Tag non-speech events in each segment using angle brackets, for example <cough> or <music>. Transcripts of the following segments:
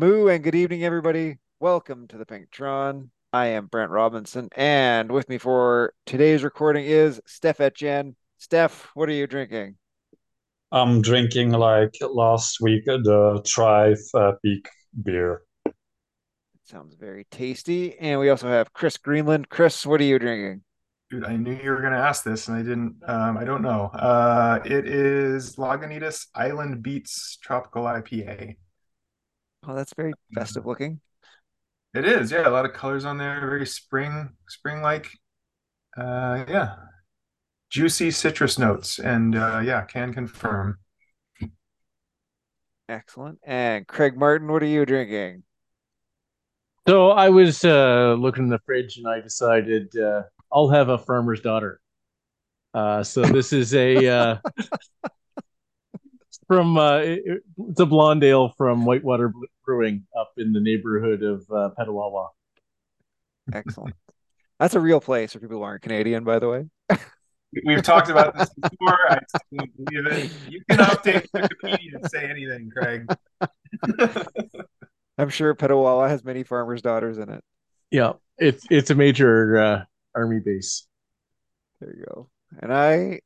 Moo and good evening, everybody. Welcome to the Pinktron. I am Brent Robinson, and with me for today's recording is Stef Etienne. Stef, what are you drinking? I'm drinking like last week the Thrive uh, Peak beer. Sounds very tasty. And we also have Chris Greenland. Chris, what are you drinking? Dude, I knew you were going to ask this, and I didn't. Um, I don't know. Uh, it is Lagunitas Island Beats Tropical IPA. Oh, that's very festive looking. It is, yeah. A lot of colors on there, very spring, spring-like. Uh, yeah, juicy citrus notes, and uh, yeah, can confirm. Excellent. And Craig Martin, what are you drinking? So I was uh, looking in the fridge and I decided uh, I'll have a farmer's daughter. Uh, so this is a uh, <laughs> from uh, it, it's a blonde ale from Whitewater Brewing up in the neighborhood of uh, Petawawa. Excellent. That's a real place for people who aren't Canadian, by the way. We've talked about this <laughs> before. I still believe it. You can update Wikipedia and say anything, Craig. <laughs> I'm sure Petawawa has many farmers' daughters in it. Yeah, it's it's a major uh, army base. There you go. And I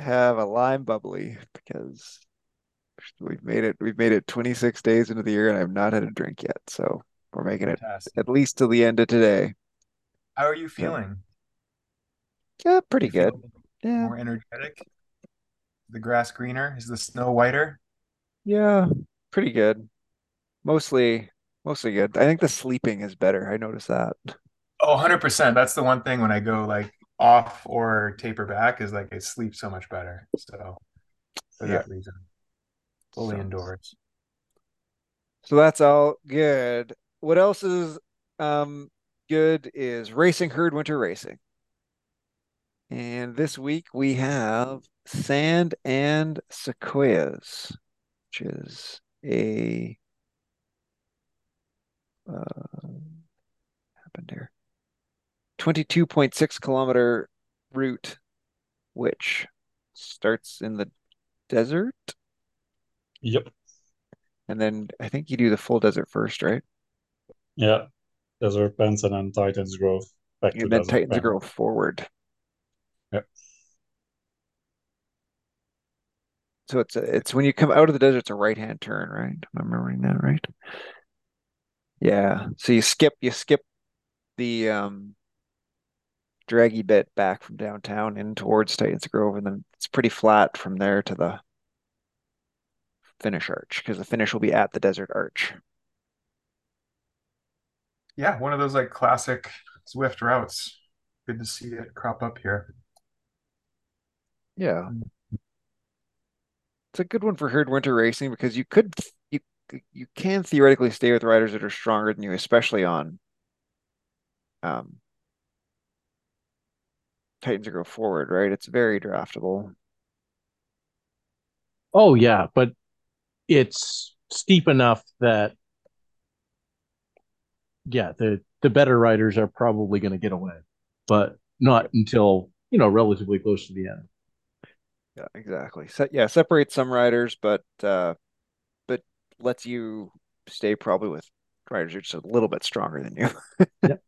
have a lime bubbly because we've made it we've made it 26 days into the year and I've not had a drink yet. So we're making Fantastic. it at least till the end of today. How are you feeling? Yeah, pretty good. Yeah. More energetic. The grass greener? Is the snow whiter? Yeah, pretty good. Mostly mostly good. I think the sleeping is better. I noticed that. Oh, 100%. That's the one thing when I go like off or taper back is like I sleep so much better. So for yeah. that reason, fully so, indoors. So that's all good. What else is um good is racing herd winter racing. And this week we have Sand and Sequoias, which is a uh, happened here. 22.6 kilometer route, which starts in the desert. Yep. And then I think you do the full desert first, right? Yeah. Desert Bends and then Titans Grove. Back and then Titans Grove forward. Yep. So it's a, it's when you come out of the desert, it's a right hand turn, right? I'm remembering that, right? Yeah. So you skip you skip the um draggy bit back from downtown in towards Titans Grove, and then it's pretty flat from there to the finish arch because the finish will be at the desert arch. Yeah, one of those like classic Zwift routes. Good to see it crop up here. Yeah. It's a good one for herd winter racing because you could you you can theoretically stay with riders that are stronger than you, especially on um Titans Grove forward, right? It's very draftable. Oh yeah, but it's steep enough that yeah, the the better riders are probably going to get away, but not until you know relatively close to the end. Yeah, exactly. So, yeah, separate some riders, but uh, but lets you stay probably with riders who are just a little bit stronger than you. <laughs> yep.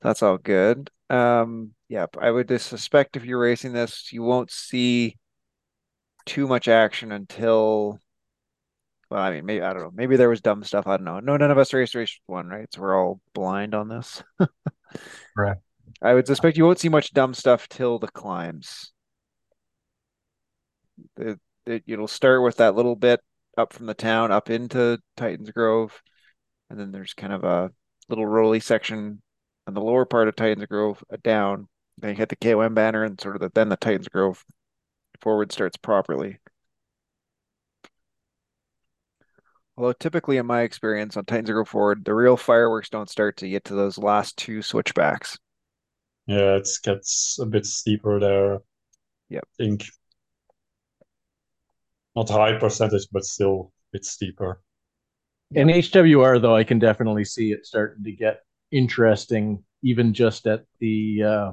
That's all good. Um, yeah, I would just suspect if you're racing this, you won't see too much action until well, I mean, maybe I don't know. Maybe there was dumb stuff. I don't know. No, none of us raced race one, right? So we're all blind on this. <laughs> right. I would suspect you won't see much dumb stuff till the climbs. It, it, it'll start with that little bit up from the town up into Titans Grove, and then there's kind of a little rolly section on the lower part of Titans Grove uh, down. Then you hit the KOM banner, and sort of the, then the Titans Grove forward starts properly. Although typically, in my experience on Titans Grove forward, the real fireworks don't start to get to those last two switchbacks. Yeah, it gets a bit steeper there. Yep. I think not high percentage, but still a bit steeper. In HWR, though, I can definitely see it starting to get interesting, even just at the uh,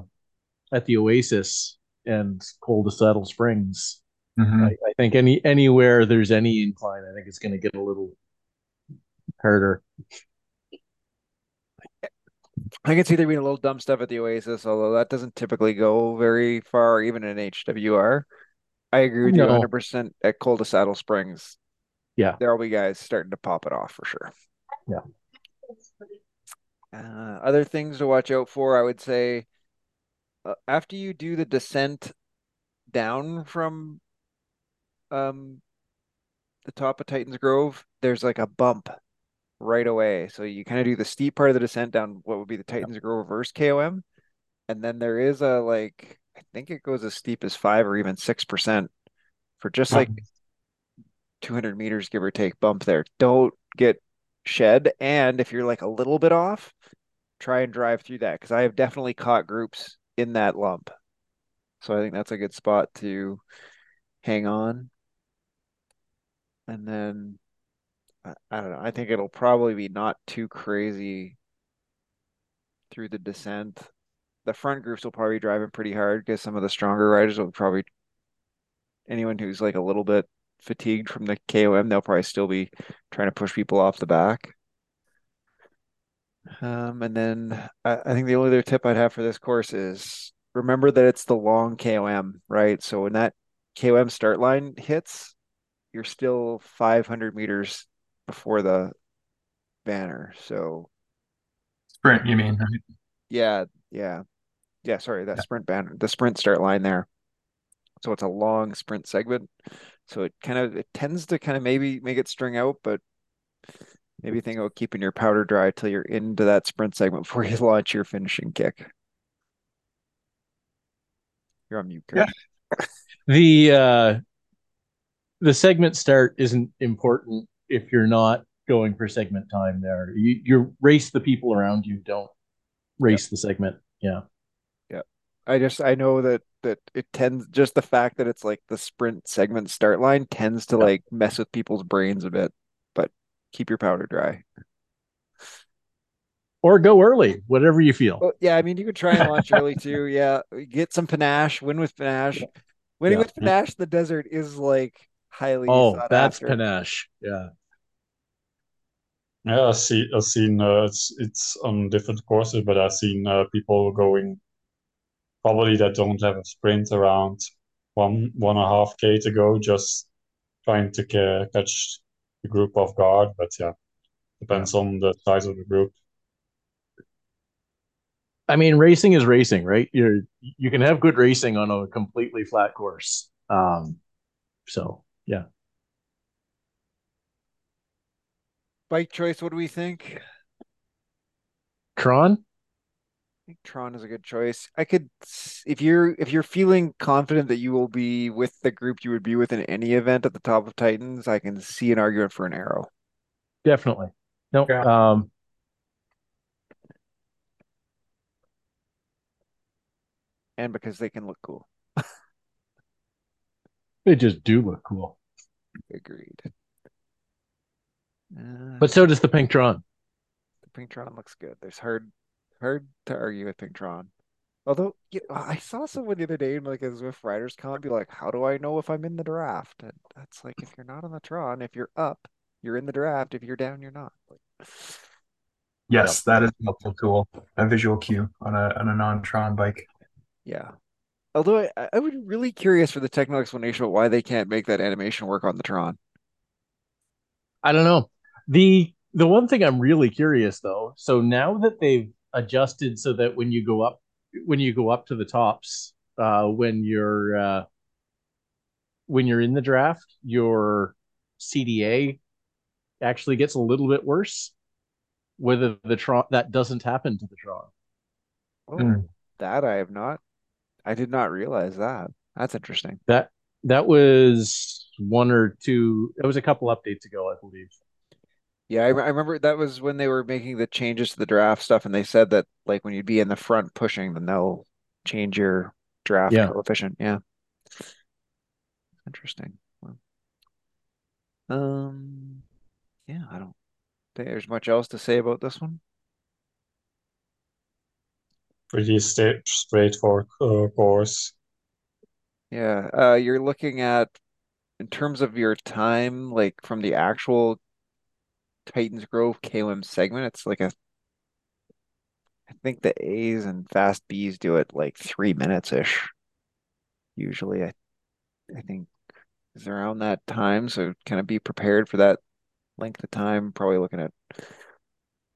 at the Oasis and Col de Saddle Springs. Mm-hmm. I, I, think any anywhere there's any incline, I think it's going to get a little harder. I can see there being a little dumb stuff at the Oasis, although that doesn't typically go very far, even in HWR. I agree with you 100% at Col de Saddle Springs. Yeah. There'll be guys starting to pop it off for sure. Yeah. Uh, other things to watch out for, I would say, uh, after you do the descent down from um the top of Titans Grove, there's like a bump right away. So you kind of do the steep part of the descent down what would be the Titans Grove reverse KOM. And then there is a like I think it goes as steep as five or even six percent for just like 200 meters, give or take, bump there. Don't get shed. And if you're like a little bit off, try and drive through that because I have definitely caught groups in that lump. So I think that's a good spot to hang on. And then I, I don't know. I think it'll probably be not too crazy through the descent. The front groups will probably be driving pretty hard because some of the stronger riders will probably anyone who's like a little bit fatigued from the KOM, they'll probably still be trying to push people off the back. Um, and then I, I think the only other tip I'd have for this course is remember that it's the long KOM, right? So when that KOM start line hits, you're still 500 meters before the banner. So Sprint, you mean, right? yeah, yeah, yeah. Sorry, that sprint banner, the sprint start line there. So it's a long sprint segment. So it kind of it tends to kind of maybe make it string out, but maybe think about keeping your powder dry till you're into that sprint segment before you <laughs> launch your finishing kick. You're on mute, Kurt. Yeah. The uh the segment start isn't important if you're not going for segment time there. You you race the people around you, don't race the segment. Yeah. Yeah. I just I know that that it tends just the fact that it's like the sprint segment start line tends to Yeah. like mess with people's brains a bit, but keep your powder dry. Or go early, whatever you feel. Well, yeah, I mean you could try and launch early <laughs> too. Yeah, get some panache, win with panache. Winning Yeah. with panache, the desert is like highly Oh, sought that's after. panache. Yeah. Yeah, I see. I've seen uh, it's it's on different courses, but I've seen uh, people going probably that don't have a sprint around one one and a half k to go, just trying to ca catch the group off guard. But yeah, depends on the size of the group. I mean, racing is racing, right? You're you can have good racing on a completely flat course. Um, so yeah. Bike choice, what do we think? Tron? I think Tron is a good choice. I could, if you're if you're feeling confident that you will be with the group you would be with in any event at the top of Titans, I can see an argument for an aero. Definitely. No, Yeah. um, And because they can look cool. <laughs> they just do look cool. Agreed. Uh, But so does the pink Tron. the Pink Tron looks good. There's hard hard to argue with Pink Tron. Although you know, I saw someone the other day in like a Zwift Riders Con be like, "How do I know if I'm in the draft?" And that's like, if you're not on the Tron, if you're up, you're in the draft. If you're down, you're not. Like, Yes, that is a helpful tool, a visual cue on a on a non-Tron bike. yeah. Although I, I would be really curious for the technical explanation of why they can't make that animation work on the Tron. I don't know. The the one thing I'm really curious though, so now that they've adjusted so that when you go up when you go up to the tops, uh when you're uh when you're in the draft, your CDA actually gets a little bit worse. Whether the Tron that doesn't happen to the Tron. Oh, Hmm. that I have not. I did not realize that. That's interesting. That that was one or two. It was a couple updates ago, I believe. Yeah, I, I remember that was when they were making the changes to the draft stuff, and they said that like when you'd be in the front pushing, then they'll change your draft Yeah. coefficient. Yeah. Interesting. Um, yeah, I don't think there's much else to say about this one. Pretty sta straightforward uh, course. Yeah, uh, you're looking at in terms of your time, like from the actual Titans Grove KOM segment. It's like a, I think the A's and Fast Bs do it like three minutes ish. Usually, I, I think is around that time. So kind of be prepared for that length of time. Probably looking at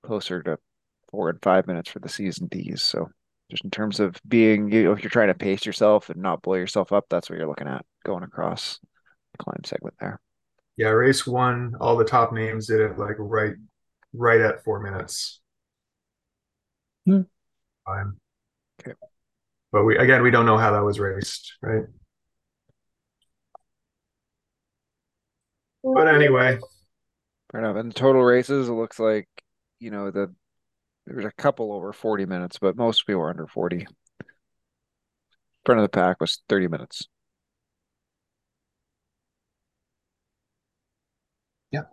closer to four and five minutes for the season Ds. So just in terms of being, you know, if you're trying to pace yourself and not blow yourself up, that's what you're looking at going across the climb segment there. Yeah, race one, all the top names did it like right right at four minutes. Hmm. Time. Okay. But we again we don't know how that was raced, right? But anyway, Fair enough. And total races, it looks like, you know, the there's a couple over 40 minutes, but most people were under 40. Front of the pack was 30 minutes. Yeah.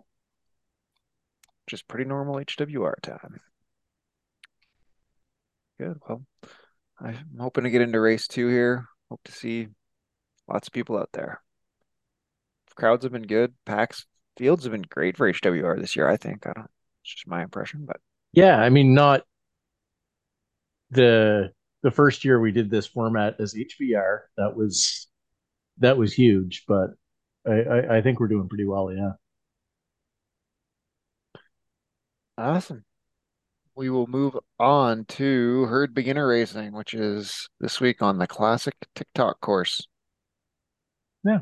Just pretty normal HWR time. Good. Well, I'm hoping to get into race two here. Hope to see lots of people out there. Crowds have been good. Packs, fields have been great for HWR this year, I think. I don't, it's just my impression, but Yeah, I mean, not the the first year we did this format as HBR. That was that was huge, but I, I, I think we're doing pretty well. Yeah. Awesome. We will move on to herd beginner racing, which is this week on the classic Tick Tock course. Yeah.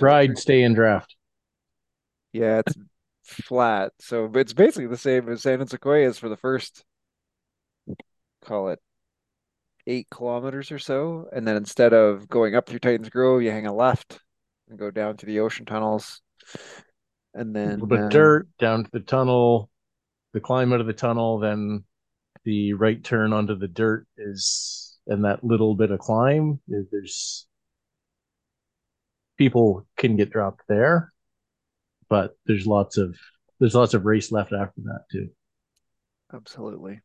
Ride, stay in draft. Yeah, it's flat. So it's basically the same as San Sequoias for the first, call it eight kilometers or so. And then instead of going up through Titans Grove, you hang a left and go down to the ocean tunnels. And A then little bit uh, dirt down to the tunnel, the climb out of the tunnel, then the right turn onto the dirt is, and that little bit of climb. There's people can get dropped there, but there's lots of there's lots of race left after that too. Absolutely.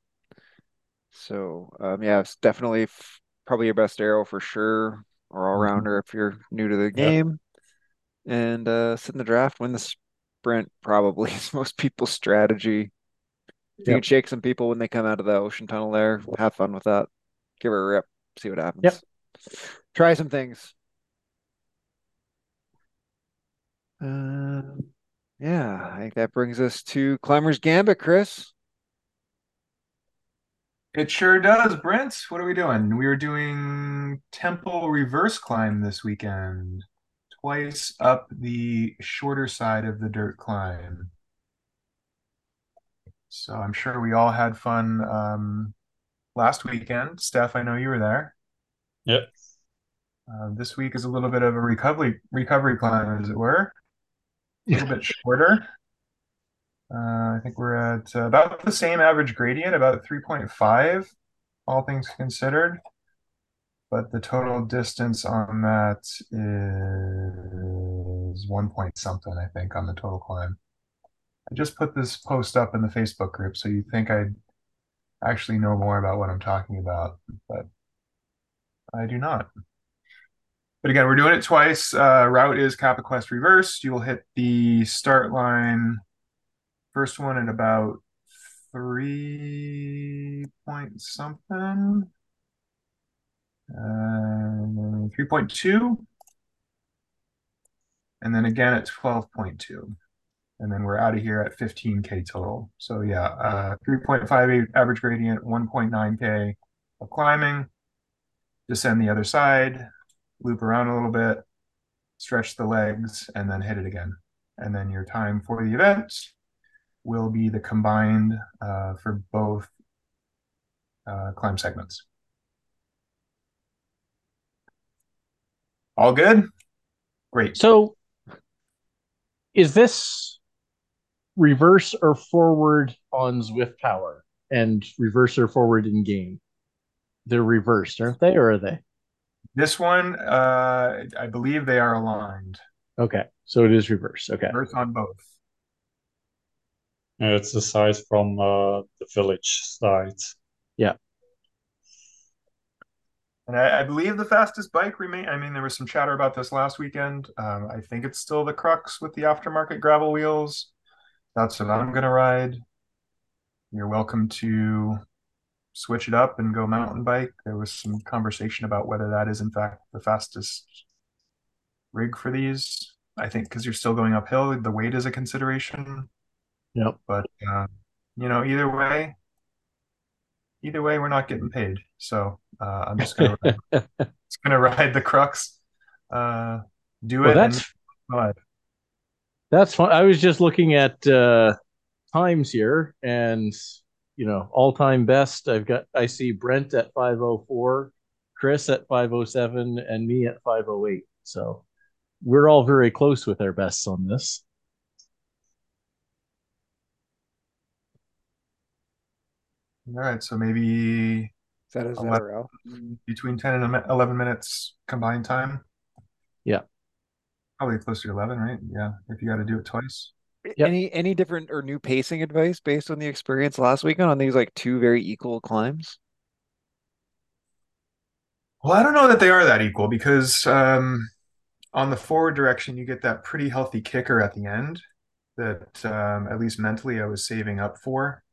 So, um, yeah, it's definitely f probably your best aero for sure, or all rounder if you're new to the Yep. game. And uh, sit in the draft, win the sprint probably <laughs> is most people's strategy. If you Yep. can shake some people when they come out of the ocean tunnel there, have fun with that. Give her a rip, see what happens. Yep. Try some things. Uh, yeah, I think that brings us to Climber's Gambit, Chris. it sure does, Brent. What are we doing? We were doing temple reverse climb this weekend, twice up the shorter side of the dirt climb. So I'm sure we all had fun um, last weekend. Stef, I know you were there. Yep. Uh, this week is a little bit of a recovery recovery climb, as it were. A little bit shorter. Uh, I think we're at uh, about the same average gradient, about 3.5, all things considered. But the total distance on that is one point something, I think, on the total climb. I just put this post up in the Facebook group, so you think I'd actually know more about what I'm talking about, but I do not. But again, we're doing it twice. Uh, route is Kappa Quest reversed. You will hit the start line, first one at about three point something, uh, 3.2, and then again at 12.2. And then we're out of here at 15K total. So yeah, uh, 3.58 average gradient, 1.9K of climbing, descend the other side, loop around a little bit, stretch the legs, and then hit it again. And then your time for the event will be the combined uh, for both uh, climb segments. All good? Great. So, is this reverse or forward on Zwift Power and reverse or forward in game? They're reversed, aren't they, or are they? This one, uh, I believe they are aligned. Okay, so it is reverse. Okay, Earth on both. Yeah, it's the side from uh, the village side. Yeah. And I, I, believe the fastest bike remain. I mean, there was some chatter about this last weekend. Um, I think it's still the Crux with the aftermarket gravel wheels. That's what I'm gonna ride. You're welcome to switch it up and go mountain bike. There was some conversation about whether that is in fact the fastest rig for these. I think because you're still going uphill, the weight is a consideration. Yep. But uh, you know, either way, either way, we're not getting paid. So uh, I'm just gonna <laughs> just gonna ride the crux. Uh, do well, it. That's and... that's fun. I was just looking at uh, times here, and you know, all time best. I've got I see Brent at 504, Chris at 507, and me at 508. So we're all very close with our bests on this. All right, so maybe is that 11, between 10 and 11 minutes combined time? Yeah. Probably close to 11, right? Yeah, if you got to do it twice. Yep. Any any different or new pacing advice based on the experience last weekend on these like two very equal climbs? Well, I don't know that they are that equal because um, on the forward direction, you get that pretty healthy kicker at the end that um, at least mentally I was saving up for.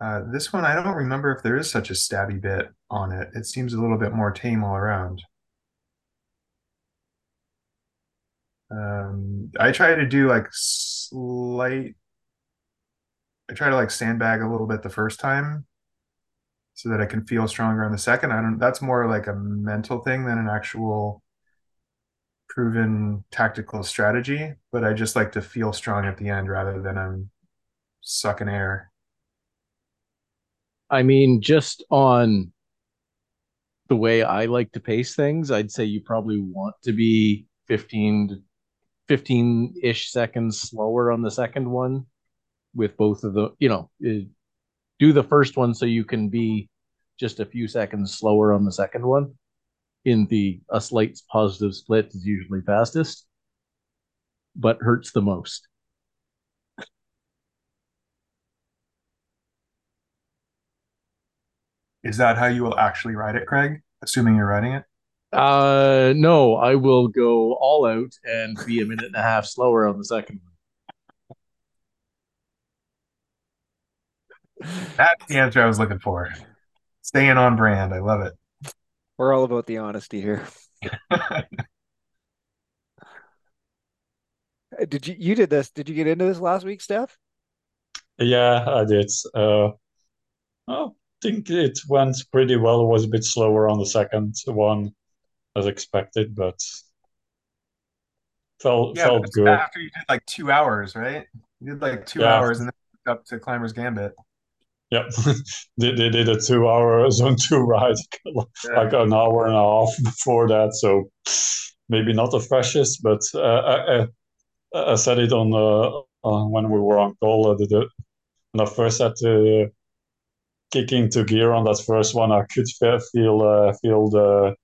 Uh, this one, I don't remember if there is such a stabby bit on it. It seems a little bit more tame all around. Um, I try to do like slight. I try to like sandbag a little bit the first time, so that I can feel stronger on the second. I don't. That's more like a mental thing than an actual proven tactical strategy. But I just like to feel strong at the end rather than I'm sucking air. I mean, just on the way I like to pace things, I'd say you probably want to be 15 15 ish seconds slower on the second one with both of the, you know, eh, do the first one so you can be just a few seconds slower on the second one. In the a slight positive split is usually fastest, but hurts the most. Is that how you will actually ride it, Craig? Assuming you're riding it? Uh, no, I will go all out and be a minute and a half slower on the second one. That's the answer I was looking for. Staying on brand. I love it. We're all about the honesty here. <laughs> did you you did this? Did you get into this last week, Stef? Yeah, I did. Uh, oh, think it went pretty well. It was a bit slower on the second one as expected, but felt yeah, felt good. After you did like two hours, right? You did like two yeah. hours and then up to Climbers Gambit. Yep, <laughs> they, they did a two-hour zone two <laughs> ride, like an hour and a half before that. So maybe not the freshest, but uh, I, I, I, said it on uh, uh, when we were on call. Uh, the, the, when I first had to kick into gear on that first one, I could feel uh, feel the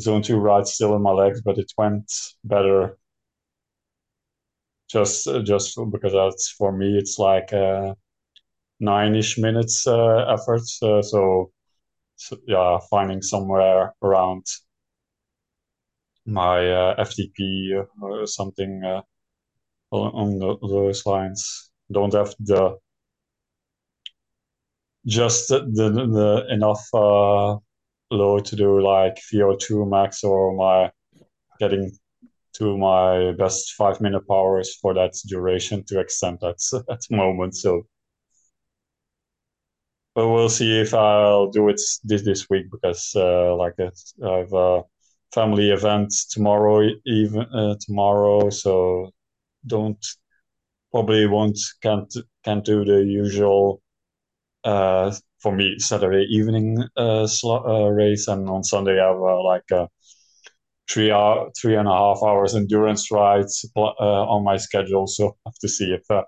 zone two ride still in my legs, but it went better. Just uh, just because that's for me, it's like uh, nine-ish minutes uh, effort. Uh, so, so, yeah, finding somewhere around my uh, FTP or something uh, on, on those lines. Don't have the just the, the, the enough load to do like VO2 max or my getting to my best five minute powers for that duration to extend that <laughs> at the moment. So, but we'll see if I'll do it this this week because uh, like I have a family event tomorrow even uh, tomorrow, so don't probably won't can't can't do the usual uh, for me Saturday evening uh, slot, uh, race, and on Sunday I have uh, like a three hour, three and a half hours endurance rides uh, on my schedule. So I have to see if I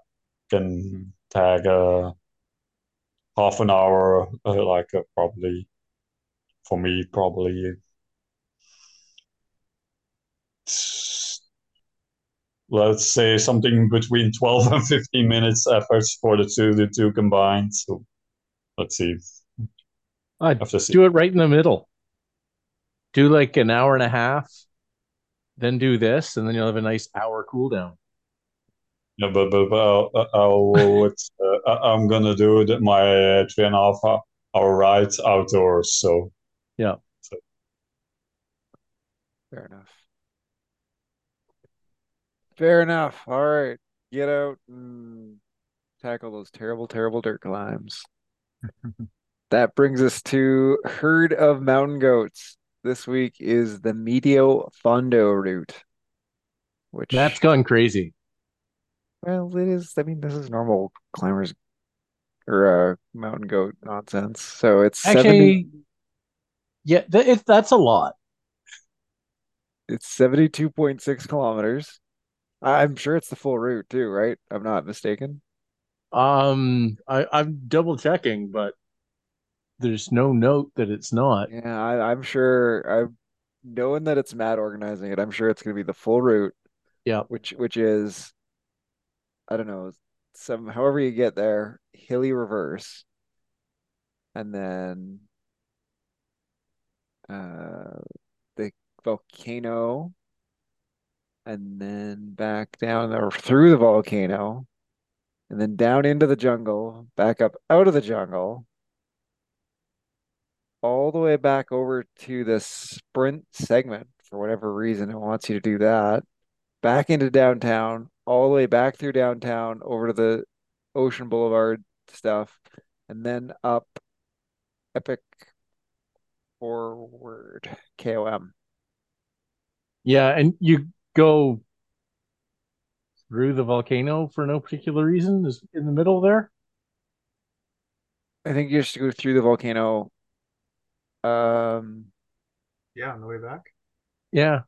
can tag a half an hour, uh, like uh, probably for me probably. Let's say something between 12 and 15 minutes efforts for the two the two combined. So let's see. I'd have to see. do it right in the middle. do like an hour and a half, then do this, and then you'll have a nice hour cool down. Yeah, but but, but I'll, I'll <laughs> it's, uh, I'm gonna do the, my uh, three and a half hour ride outdoors. So Yeah. So, Fair enough. Fair enough. All right. Get out and tackle those terrible, terrible dirt climbs. That brings us to herd of mountain goats. This week is the Medio Fondo route, which That's gone crazy. well, it is. I mean, this is normal climbers or uh, mountain goat nonsense. So it's 70, Actually, yeah, th- it, that's a lot. it's 72.6 kilometers. I'm sure it's the full route too, right? I'm not mistaken. Um, I, I'm double checking, but there's no note that it's not. Yeah, I, I'm sure. I'm knowing that it's Matt organizing it. I'm sure it's going to be the full route, Yeah. which which is, I don't know, some however you get there, hilly reverse, and then uh the volcano, and then back down or through the volcano, and then down into the jungle, back up out of the jungle all the way back over to the sprint segment for whatever reason it wants you to do that. Back into downtown, all the way back through downtown over to the Ocean Boulevard stuff, and then up Epic Forward KOM. Yeah, and you go through the volcano for no particular reason is in the middle there. I think you just go through the volcano. Um, Yeah, on the way back. Yeah,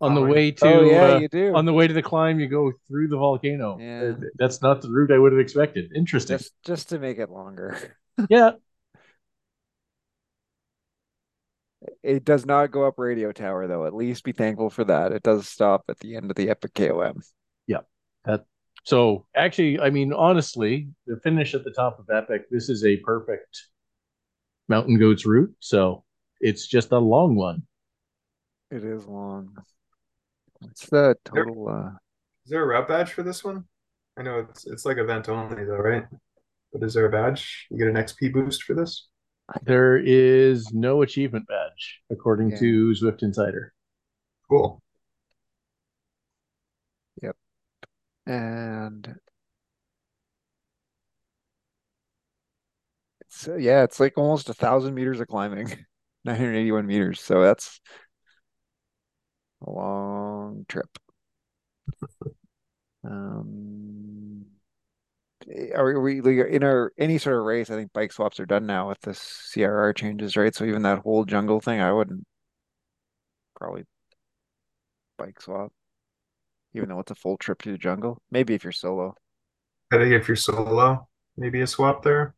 on the way to oh yeah, uh, you do. on the way to the climb, you go through the volcano. Yeah. That's not the route I would have expected. Interesting. Just just to make it longer. <laughs> Yeah, It does not go up Radio Tower though. At least be thankful for that. It does stop at the end of the Epic KOM. Yep. So actually, I mean, honestly, the finish at the top of Epic, this is a perfect mountain goats route. So it's just a long one. It is long. What's the total uh Is there a route badge for this one? I know it's it's like event only though, right? But is there a badge? You get an XP boost for this? There is no achievement badge according Yeah. to Zwift Insider. Cool. Yep. And it's uh, yeah, it's like almost a thousand meters of climbing. <laughs> 981 meters. So that's a long trip. <laughs> Um Eh, are we like, in our any sort of race, I think bike swaps are done now with the CRR changes, right? So even that whole jungle thing, I wouldn't probably bike swap, even though it's a full trip through the jungle. Maybe if you're solo. I think if you're solo, maybe a swap there.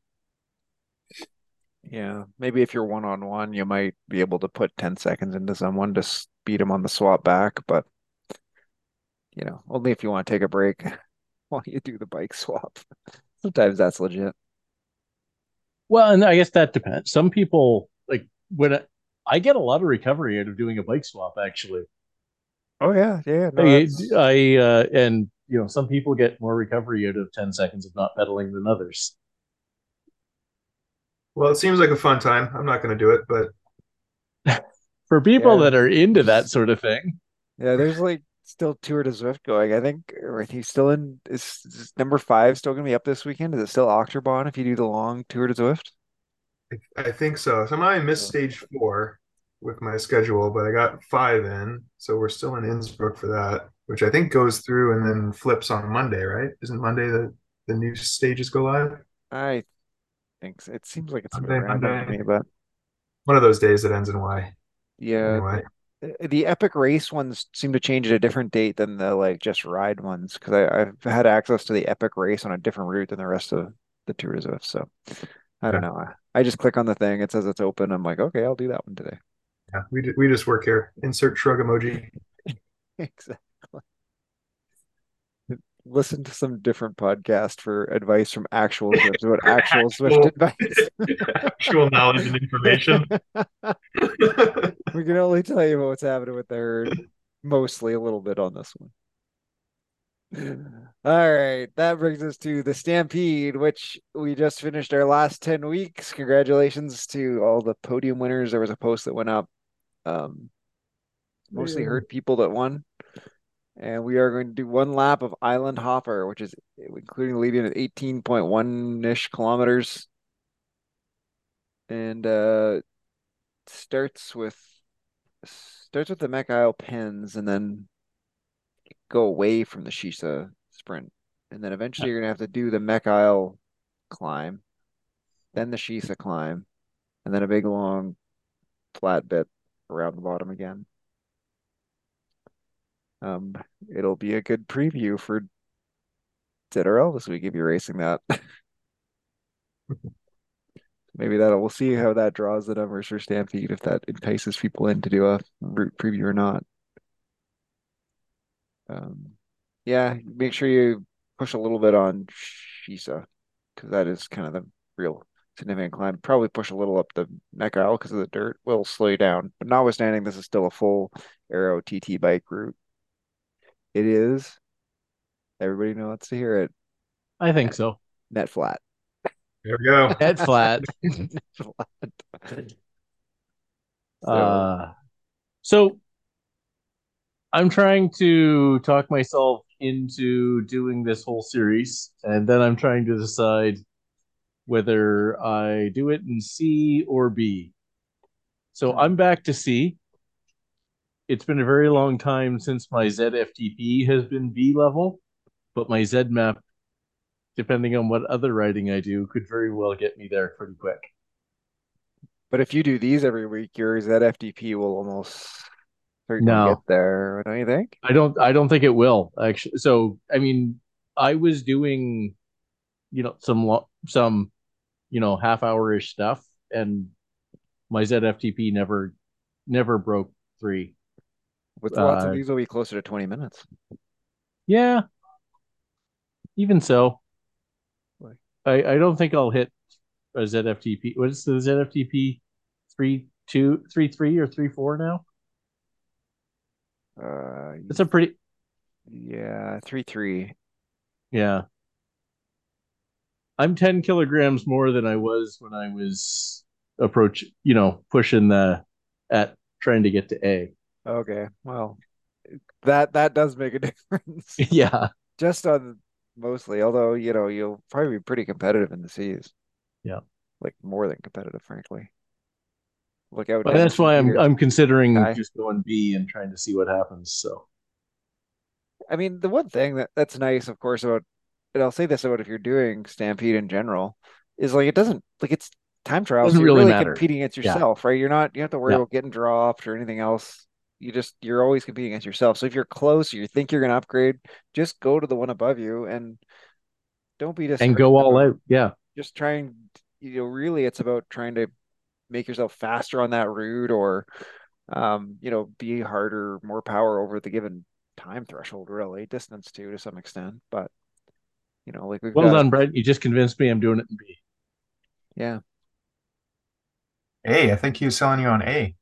Yeah, maybe if you're one on one, you might be able to put 10 seconds into someone to beat them on the swap back, but you know, only if you want to take a break <laughs> <laughs> while you do the bike swap. <laughs> Sometimes that's legit. Well, and I guess that depends. Some people like when I, I get a lot of recovery out of doing a bike swap. Actually, Oh yeah, yeah. No, I, I uh, and you know some people get more recovery out of ten seconds of not pedaling than others. Well, it seems like a fun time. I'm not going to do it, but <laughs> For people Yeah. that are into that sort of thing, yeah, there's like still Tour de Zwift going. I think, he's still in, is, is number five still going to be up this weekend? Is it still Achterbahn if you do the long Tour de Zwift? I, I think so. So I missed stage four with my schedule, but I got five in. So we're still in Innsbruck for that, which I think goes through and then flips on Monday, right? Isn't Monday the, the new stages go live? I think so. It seems like it's Monday, Monday. me, but One of those days that ends in Y. yeah, Anyway, Uh, the epic race ones seem to change at a different date than the like just ride ones because I've had access to the epic race on a different route than the rest of the Tour de Zwift. So I don't know. I, I just click on the thing. It says it's open. I'm like, okay, I'll do that one today. yeah, we, we just work here. Insert shrug emoji. <laughs> Exactly. <laughs> Listen to some different podcast for advice from actual Zwift about <laughs> actual Zwift advice. Actual knowledge and information. <laughs> we can only tell you what's happening with the herd, mostly a little bit on this one. <laughs> All right, that brings us to the Stampede, which we just finished our last 10 weeks. Congratulations to all the podium winners. There was a post that went up. Um, mostly herd people that won. And we are going to do one lap of Island Hopper, which is including leading at 18.1-ish kilometers. And uh starts with starts with the Mech Isle pens and then go away from the Shisa sprint. And then eventually you're gonna have to do the Mech Isle climb, then the Shisa climb, and then a big long flat bit around the bottom again. Um, it'll be a good preview for ZRL this week if you're racing that. <laughs> Maybe that'll we'll see how that draws the numbers for Stampede if that entices people in to do a route preview or not. Um, yeah, make sure you push a little bit on Shisa because that is kind of the real significant climb. Probably push a little up the Mech Isle because of the dirt will slow you down. But notwithstanding, this is still a full Aero TT bike route. It is. Everybody wants to hear it. I think so. Net flat. There we go. <laughs> Head flat. <laughs> Flat. So- Uh, so I'm trying to talk myself into doing this whole series, and then I'm trying to decide whether I do it in C or B. So I'm back to C. It's been a very long time since my ZFTP has been B level, but my Z map, depending on what other writing I do, could very well get me there pretty quick. But if you do these every week, your ZFTP will almost certainly No. get there, don't you think? I don't I don't think it will actually. So I mean, I was doing, you know, some lo- some, you know, half hour-ish stuff, and my ZFTP never never broke three. With lots Uh, of these, will be closer to 20 minutes. Yeah. Even so, I I don't think I'll hit a ZFTP. What is the ZFTP? Three two three three or three four now? Uh, It's a pretty yeah, three three. Yeah. I'm 10 kilograms more than I was when I was approach, you know, pushing the at trying to get to A. Okay, well, that that does make a <laughs> difference. <laughs> Yeah. Just on mostly, although you know you'll probably be pretty competitive in the seas. Yeah. like more than competitive, frankly. Look out! But that's why I'm. I'm considering Guy. just going B and trying to see what happens. So I mean, the one thing that that's nice, of course, about and I'll say this about if you're doing Stampede in general, is like it doesn't like it's time trials. Doesn't so you're really really competing against Yeah. yourself, right? You're not you don't have to worry Yeah. about getting dropped or anything else. You just you're always competing against yourself. So if you're close or you think you're gonna upgrade, just go to the one above you and don't be just and go all out. Yeah. just trying you know really it's about trying to make yourself faster on that route or um you know be harder more power over the given time threshold really distance too to some extent but you know like we've Well got done, Brent. You just convinced me I'm doing it in B. yeah A, I think he was selling you on A.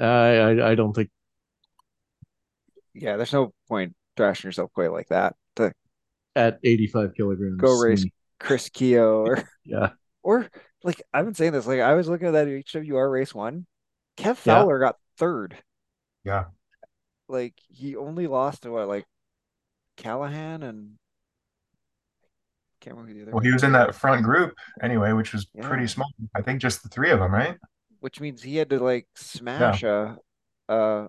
I I, I don't think yeah there's no point thrashing yourself quite like that to at 85 kilograms. Go race. mm, Chris Keogh or <laughs> Yeah. or like I've been saying this like I was looking at that HWR race one Kev Yeah. Fowler got third Yeah. like he only lost to what like Callahan and can't remember who the other Well, guy he was in that front group anyway, which was Yeah. pretty small. I think just the three of them, right? Which means he had to like smash a uh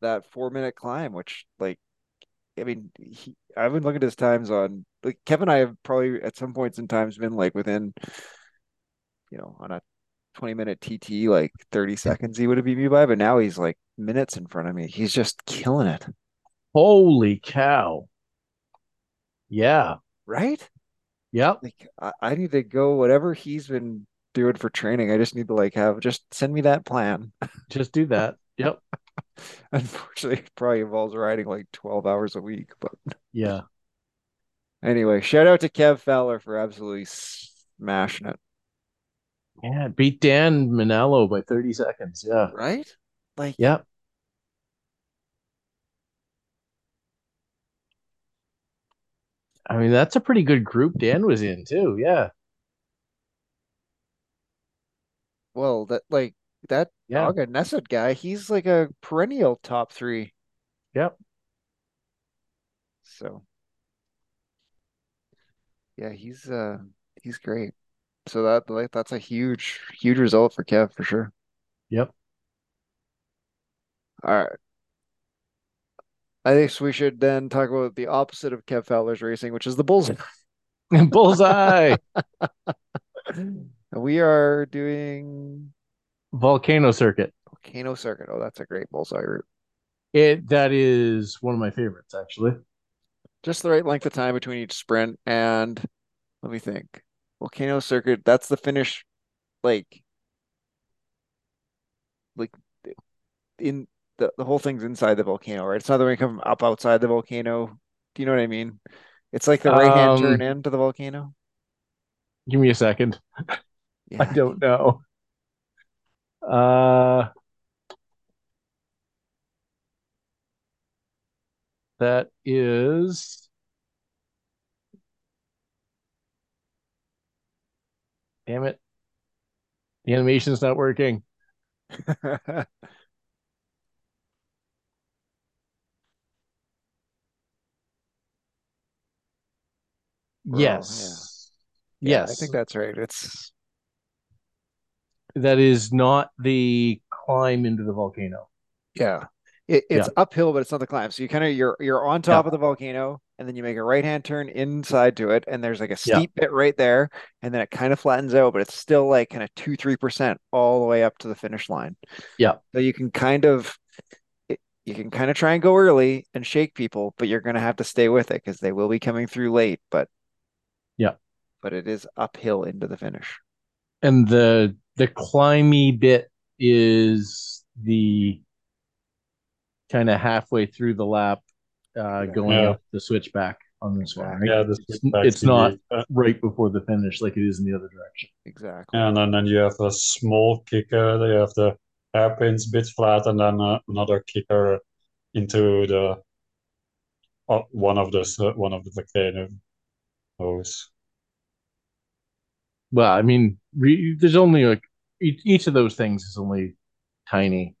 that four minute climb, which like I mean he I've been looking at his times on like Kevin I have probably at some points in times been like within you know on a 20 minute TT like 30 seconds he would have beat me by, but now he's like minutes in front of me. He's just killing it, Holy cow. Yeah. right? Yep. Like I, I need to go whatever he's been doing for training. I just need to like have just send me that plan. Just do that. <laughs> Yep. Unfortunately, it probably involves riding like 12 hours a week. But Yeah. anyway, shout out to Kev Fowler for absolutely smashing it. Yeah, beat Dan Manello by 30 seconds. Yeah. right? Like, Yep. I mean, that's a pretty good group Dan was in too. Yeah. Well, that like that Yeah. Aga Nesset guy, he's like a perennial top three. Yep. So yeah, he's uh he's great. So that like that's a huge huge result for Kev for sure. Yep. All right. I think we should then talk about the opposite of Kev Fowler's racing, which is the bullseye. <laughs> Bullseye. <laughs> We are doing Volcano Circuit. Volcano Circuit. Oh, that's a great bullseye route. It that is one of my favorites actually. Just the right length of time between each sprint. And let me think. Volcano Circuit, that's the finish like like in the, the whole thing's inside the volcano, right? It's not that when you come up outside the volcano. Do you know what I mean? It's like the right hand Um, turn into the volcano. Give me a second. <laughs> I don't know. Uh that is damn it. The animation's not working. <laughs> Bro, yeah. Yes. Yeah, Yes. I think that's right. It's that is not the climb into the volcano. yeah. It, it's uphill, but it's not the climb. So you kind of you're you're on top of the volcano, and then you make a right hand turn inside to it, and there's like a Yeah. steep bit right there, and then it kind of flattens out, but it's still like kind of two, three percent all the way up to the finish line. Yeah. So you can kind of it, you can kind of try and go early and shake people, but you're gonna have to stay with it because they will be coming through late. But Yeah. but it is uphill into the finish. And the the climby bit is the kind of halfway through the lap uh going Yeah. up the switchback on this one, right? Yeah, the It's, switchback it's not speed. Uh, right before the finish like it is in the other direction. Exactly. and then, then you have a small kicker. They have the hairpins bit flat, and then uh, another kicker into the uh, one of the s- one of the volcanoes. Well, I mean, re, there's only like each, each of those things is only tiny.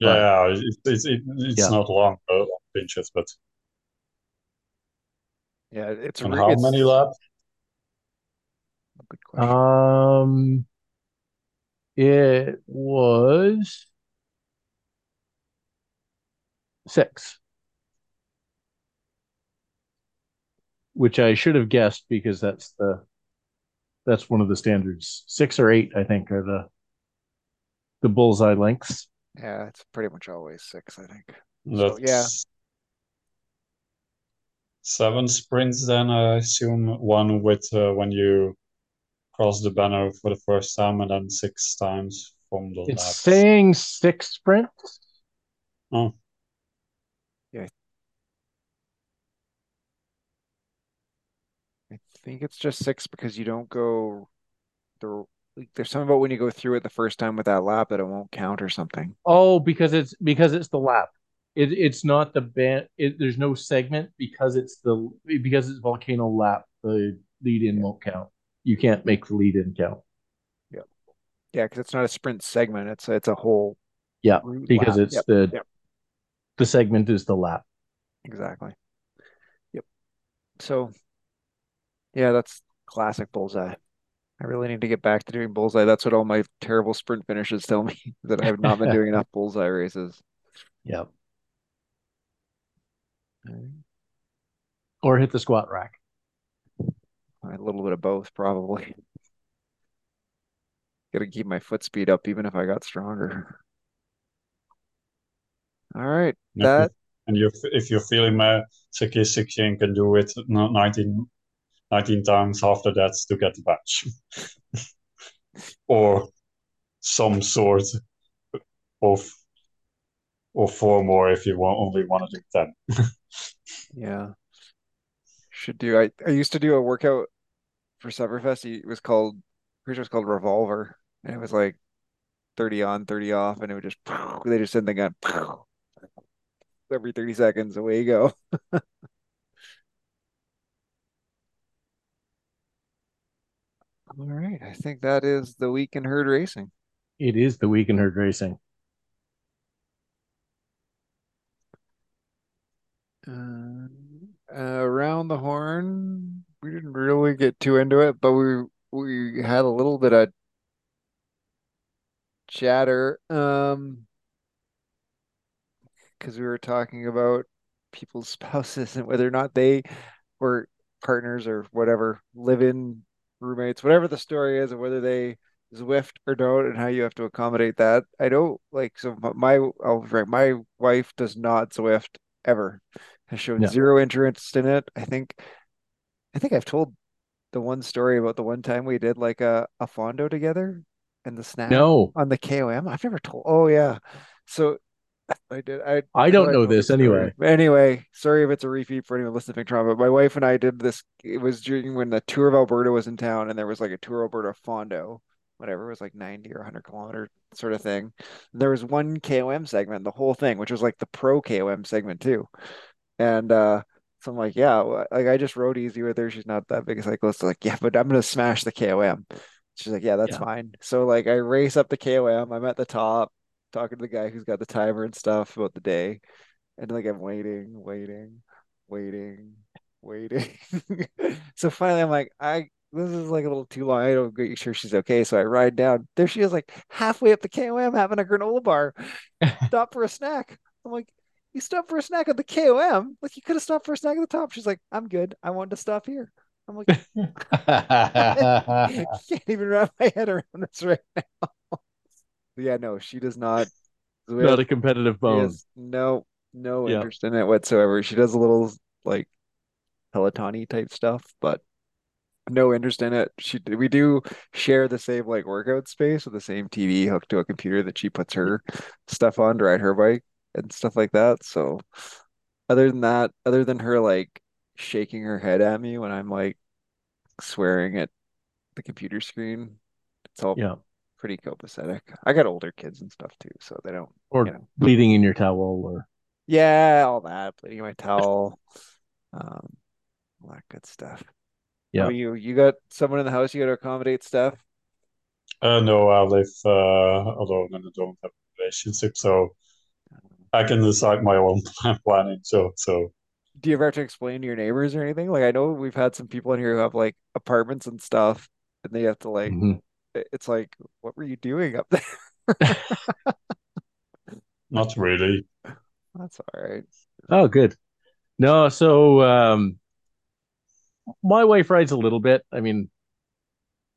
But- Yeah, it's it's it, it's Yeah. not long uh, pinches, but Yeah, it's and re- how it's many laps? Good question. Um, it was six, which I should have guessed because that's the that's one of the standards. Six or eight, I think, are the the bullseye lengths. Yeah, it's pretty much always six, I think. That's yeah. seven sprints. Then I assume one with uh, when you cross the banner for the first time, and then six times from the It's laps. saying six sprints. Oh, I think it's just six because you don't go the like, there's something about when you go through it the first time with that lap that it won't count or something. Oh, because it's because it's the lap. It, it's not the band. It, there's no segment because it's the because it's volcano lap. The lead in won't count. You can't make the lead in count. Yeah, yeah, because it's not a sprint segment. It's it's a whole Yeah, because lap. it's Yep, the yep. the segment is the lap. exactly. Yep. So yeah, that's classic bullseye. I really need to get back to doing bullseye. That's what all my terrible sprint finishes tell me <laughs> that I have not been doing <laughs> enough bullseye races. Yep. or hit the squat rack. A little bit of both, probably. Got to keep my foot speed up, even if I got stronger. All right, that and you if you're feeling masochistic, you can do it no- 19, 19 times after that to get the badge, <laughs> or some sort of or four more if you want only want to do ten. <laughs> yeah should do. I I used to do a workout for Summerfest. It was called, pretty sure it's called Revolver, and it was like 30 on, 30 off, and it would just <laughs> they just send the gun every 30 seconds, away you go. All right, I think that is the week in herd racing. It is the week in herd racing. Uh, around the horn, we didn't really get too into it, but we we had a little bit of chatter. Um, because we were talking about people's <laughs> spouses and whether or not they were partners or whatever, live in roommates, whatever the story is, and whether they Zwift or don't, and how you have to accommodate that. I don't like so my my wife does not Zwift ever. Has shown zero interest in it. I think I think I've told the one story about the one time we did like a, a fondo together and the snack No, on the KOM. I've never told. Oh yeah. So I did. I I don't I know the this story. anyway. Anyway, sorry if it's a repeat for anyone listening to Toronto, but my wife and I did this. It was during when the tour of Alberta was in town, and there was like a tour of Alberta fondo, whatever it was like 90 or 100 kilometer sort of thing. There was one KOM segment, the whole thing, which was like the pro KOM segment too. And uh, so I'm like, yeah, like I just rode easy with her. She's not that big a cyclist. Like, yeah, but I'm gonna smash the KOM. She's like, yeah, that's Yeah. fine. So like I race up the KOM. I'm at the top, talking to the guy who's got the timer and stuff about the day. And like I'm waiting, waiting, waiting, waiting. <laughs> So finally I'm like, I this is like a little too long. I don't get sure she's okay. So I ride down. There she is, like halfway up the KOM having a granola bar. <laughs> Stop for a snack. I'm like, you stopped for a snack at the KOM? Like you could have stopped for a snack at the top. She's like, I'm good. I wanted to stop here. I'm like, I <laughs> can't even wrap my head around this right now. Yeah, no, she does not. <laughs> not a competitive bone. no no Yeah. interest in it whatsoever. She does a little like Peloton-y type stuff, but no interest in it. She we do share the same like workout space with the same TV hooked to a computer that she puts her stuff on to ride her bike and stuff like that. So other than that, other than her like shaking her head at me when I'm like swearing at the computer screen, it's all Yeah. Pretty copacetic. I got older kids and stuff too, so they don't, Or you know. bleeding in your towel or Yeah, all that, bleeding in my towel, um, all that good stuff. Yeah. How you you got someone in the house you got to accommodate stuff? Uh, no, I live uh, alone and I don't have a relationship, so I can decide my own <laughs> planning. So, so Do you ever have to explain to your neighbors or anything? Like I know we've had some people in here who have like apartments and stuff, and they have to like Mhm. It- it's like, what were you doing up there? <laughs> not really. <laughs> That's all right. Oh, good. No, so um my wife rides a little bit. I mean,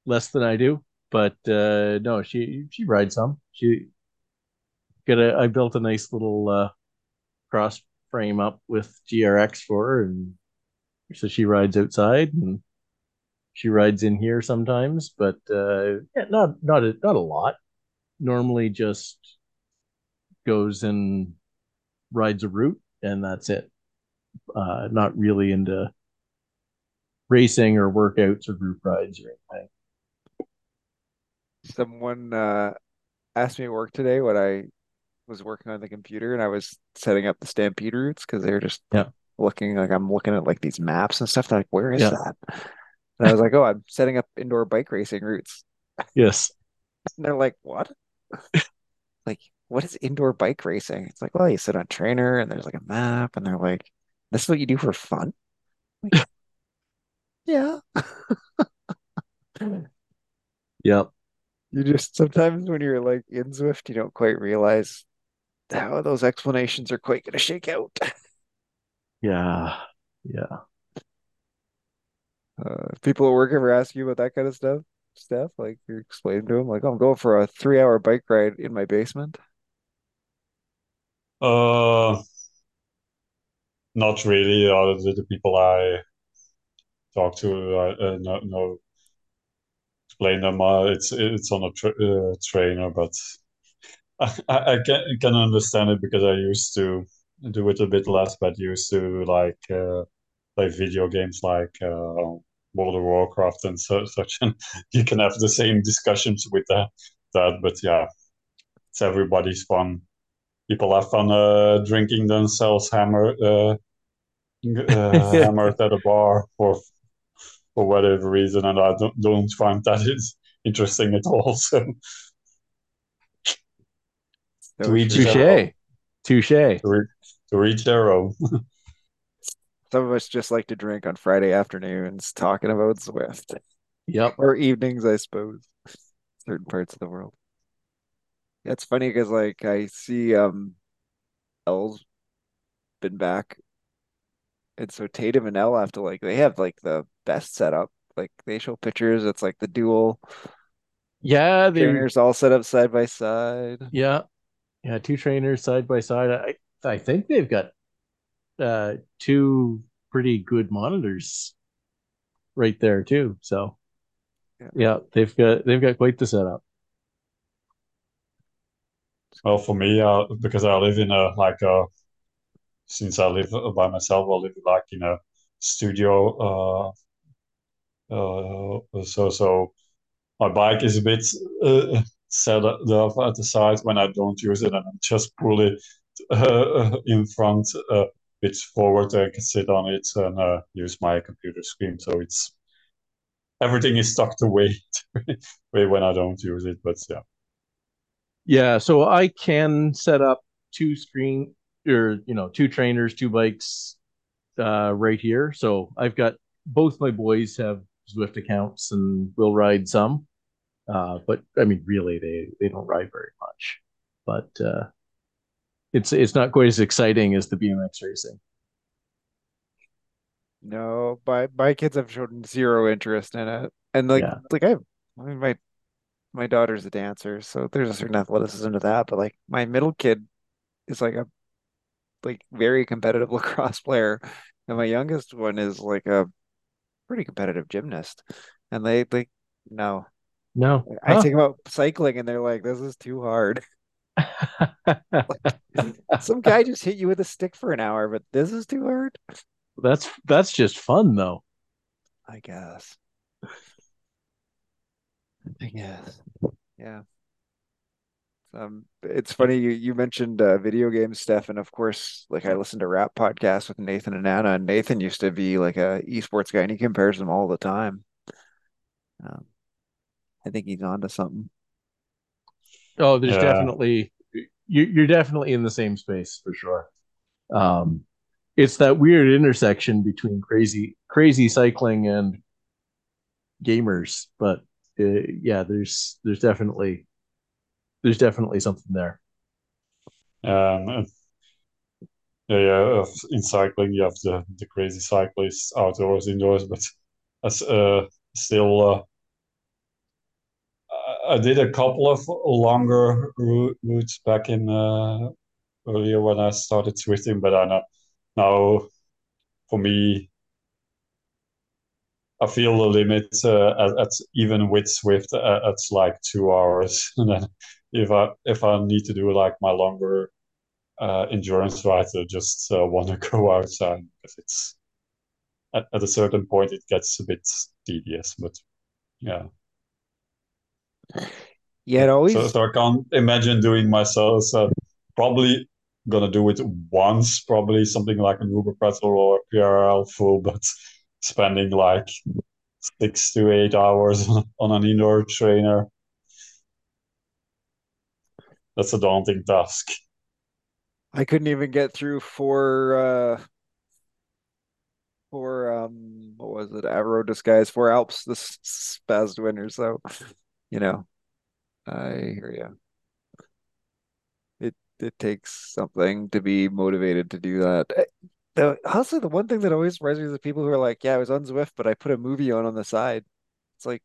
less than I do, but uh no, she she rides some. She got a I built a nice little uh cross frame up with GRX for her and so she rides outside and she rides in here sometimes, but uh yeah, not not a not a lot. Normally just goes and rides a route and that's it. Uh not really into racing or workouts or group rides or anything. Someone uh asked me at work today what I was working on the computer, and I was setting up the Stampede routes because they were just Yeah. looking like I'm looking at like these maps and stuff. Like, where is Yeah. that? And I was like, oh, I'm setting up indoor bike racing routes. <laughs> Yes. And they're like, what? <laughs> Like, what is indoor bike racing? It's like, well, you sit on a trainer and there's like a map, and they're like, this is what you do for fun? Like, <laughs> yeah. Yep. You just sometimes when you're like in Zwift, you don't quite realize how those explanations are quite going to shake out. Yeah. Yeah. Uh, people at work ever ask you about that kind of stuff, stuff like you're explaining to them, like, oh, I'm going for a three hour bike ride in my basement. Uh, not really. Uh, the, the people I talk to, I uh, no, no, explain them. Uh, it's it's on a tra uh, trainer, but <laughs> I, I I can can understand it because I used to do it a bit less, but used to like uh, play video games like uh, World of Warcraft and so, such, and <laughs> you can have the same discussions with that. That, but yeah, it's everybody's fun. People have fun uh, drinking themselves hammered, uh, uh, <laughs> hammered at a bar for for whatever reason, and I don't, don't find that <laughs> is interesting at all. So to each Touche. Touche. To, re- to reach their own. Some of us just like to drink on Friday afternoons talking about Zwift Yep. or evenings, I suppose, certain parts of the world. It's funny because like I see um L's been back, and so Tatum and L have to like they have like the best setup. Like they show pictures, it's like the dual Yeah, they trainers all set up side by side. yeah. Yeah, two trainers side by side. I I think they've got uh two pretty good monitors right there too. So Yeah. yeah, they've got they've got quite the setup. Well, for me, uh, because I live in a like a since I live by myself, I live like in a studio. Uh, uh, so so my bike is a bit uh, set up at the side when I don't use it, and I just pull it uh, in front, a bit forward. I can sit on it and uh, use my computer screen. So it's everything is tucked <laughs> away when I don't use it. But yeah. Yeah, so I can set up two screen or you know, two trainers, two bikes uh right here. So I've got both my boys have Zwift accounts and will ride some. Uh but I mean really they they don't ride very much. But uh it's it's not quite as exciting as the BMX racing. No, my my kids have shown zero interest in it, and like Yeah. like I, I mean my my daughter's a dancer, so there's a certain athleticism to that. But like my middle kid is like a like very competitive <laughs> lacrosse player, and my youngest one is like a pretty competitive gymnast. And they like no, No. I Huh. take them out cycling, and they're like, "This is too hard." <laughs> <laughs> Some guy just hit you with a stick for an hour, but this is too hard. That's that's just fun though. I guess. I guess. Yeah. Um, it's funny you you mentioned uh, video games, Stef, and of course, like I listen to rap podcasts with Nathan and Anna, and Nathan used to be like a esports guy, and he compares them all the time. Um, I think he's onto something. Oh, there's Yeah. definitely you you're definitely in the same space for sure. Um, it's that weird intersection between crazy crazy cycling and gamers, but uh, yeah, there's there's definitely there's definitely something there. Um, yeah, yeah. In cycling, you have the, the crazy cyclists outdoors, indoors, but as uh, still, uh, I- did a couple of longer routes back in uh, earlier when I started Zwifting, but I know now for me, I feel the limit uh, at, at even with Zwift uh, it's like two hours, <laughs> and then if I if I need to do like my longer uh, endurance ride, I just uh, <laughs> want to go outside because it's at, at a certain point it gets a bit tedious. But yeah, Yeah, it always so so I can't imagine doing myself. So probably gonna do it once, probably something like an Uber Pretzel or a PRL full, <laughs> but spending like six to eight hours <laughs> on an indoor trainer. That's a daunting task. I couldn't even get through four uh four um what was it? Avro disguise four Alps this past winter, so you know, I hear you. It it takes something to be motivated to do that. Eh, The honestly, the one thing that always surprises me is the people who are like, "Yeah, I was on Zwift, but I put a movie on on the side." It's like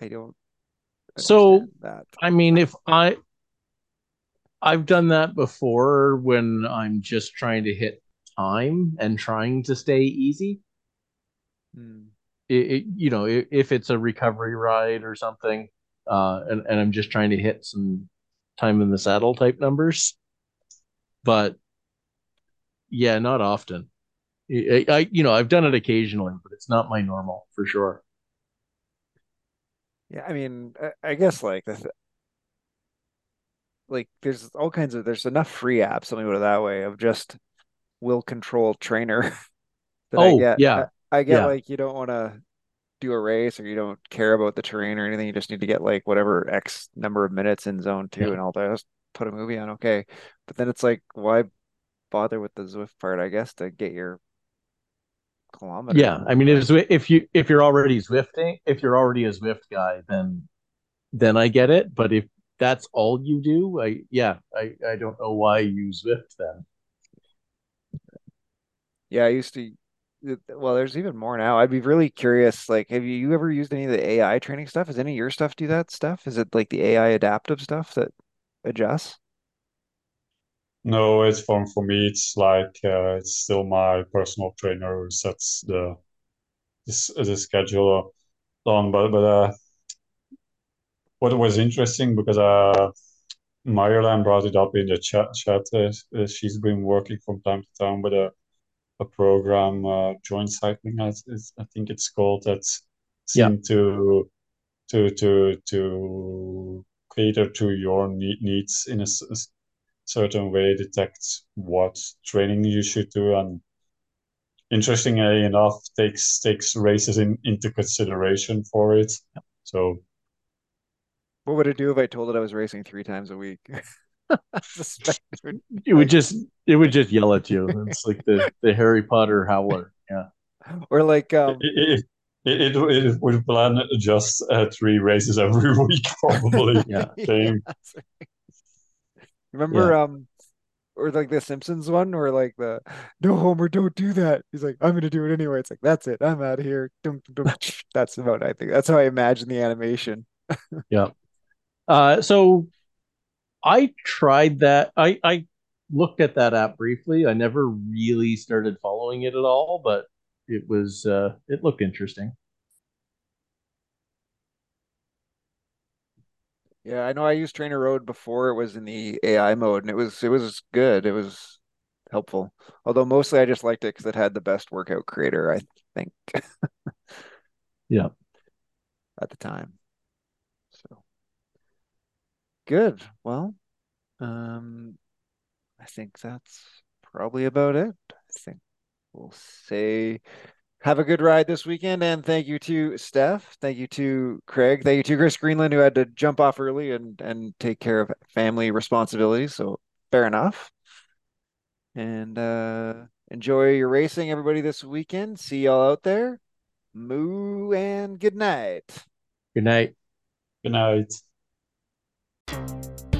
I don't So that. I mean, if I I've done that before when I'm just trying to hit time and trying to stay easy. Hmm. It, it, you know, if, if it's a recovery ride or something, uh, and, and I'm just trying to hit some time in the saddle type numbers. But yeah, not often. I, I you know I've done it occasionally, but it's not my normal for sure. Yeah, I mean, I, guess like the th like there's all kinds of there's enough free apps, let me put it that way, of just will control trainer <laughs> that I Oh. I, yeah, I get yeah, like you don't want to do a race or you don't care about the terrain or anything. You just need to get like whatever X number of minutes in zone two yeah. and all that. Just put a movie on, okay. But then it's like, why bother with the Zwift part, I guess, to get your kilometers Yeah. I mean, if you if you're already Zwifting, if you're already a Zwift guy, then then I get it. But if that's all you do, I yeah, I I don't know why you Zwift then. yeah, I used to. Well, there's even more now. I'd be really curious. Like, have you, ever used any of the AI training stuff? Is any of your stuff do that stuff? Is it like the AI adaptive stuff that adjusts? No, it's for for me. It's like uh, it's still my personal trainer who sets the the, the schedule on. But but uh, what was interesting because uh, Marjolein brought it up in the chat. chat uh, uh, she's been working from time to time with a a program, uh, joint cycling, I, I think it's called, that Yeah, to to to to cater to your needs in a certain way, detect what training you should do, and interestingly enough, takes takes races in, into consideration for it. So, What would it do if I told it I was racing three times a week? <laughs> <laughs> I suspect it would it would like, just it would just yell at you. It's like the the Harry Potter howler. Yeah, or like, um, it, it, it, it would plan just uh, three races every <laughs> week, probably. yeah, <laughs> Same. Remember, yeah, um, or like the Simpsons one, or like the no Homer, don't do that. He's like, I'm gonna do it anyway. It's like that's it. I'm out of here. Dum, dum, dum. That's about. I think that's how I imagine the animation. yeah. Uh, so I tried that. I I looked at that app briefly. I never really started following it at all, but it was uh it looked interesting. Yeah, I know. I used TrainerRoad before it was in the AI mode, and it was it was good. It was helpful. Although mostly I just liked it because it had the best workout creator, I think, <laughs> Yeah. at the time. So good. Well, um, I think that's probably about it. I think we'll say have a good ride this weekend, and thank you to Stef. Thank you to Craig. Thank you to Chris Greenland who had to jump off early and and take care of family responsibilities. So fair enough. And uh enjoy your racing, everybody, this weekend. See y'all out there. Moo and good night. Good night. Good night. Thank you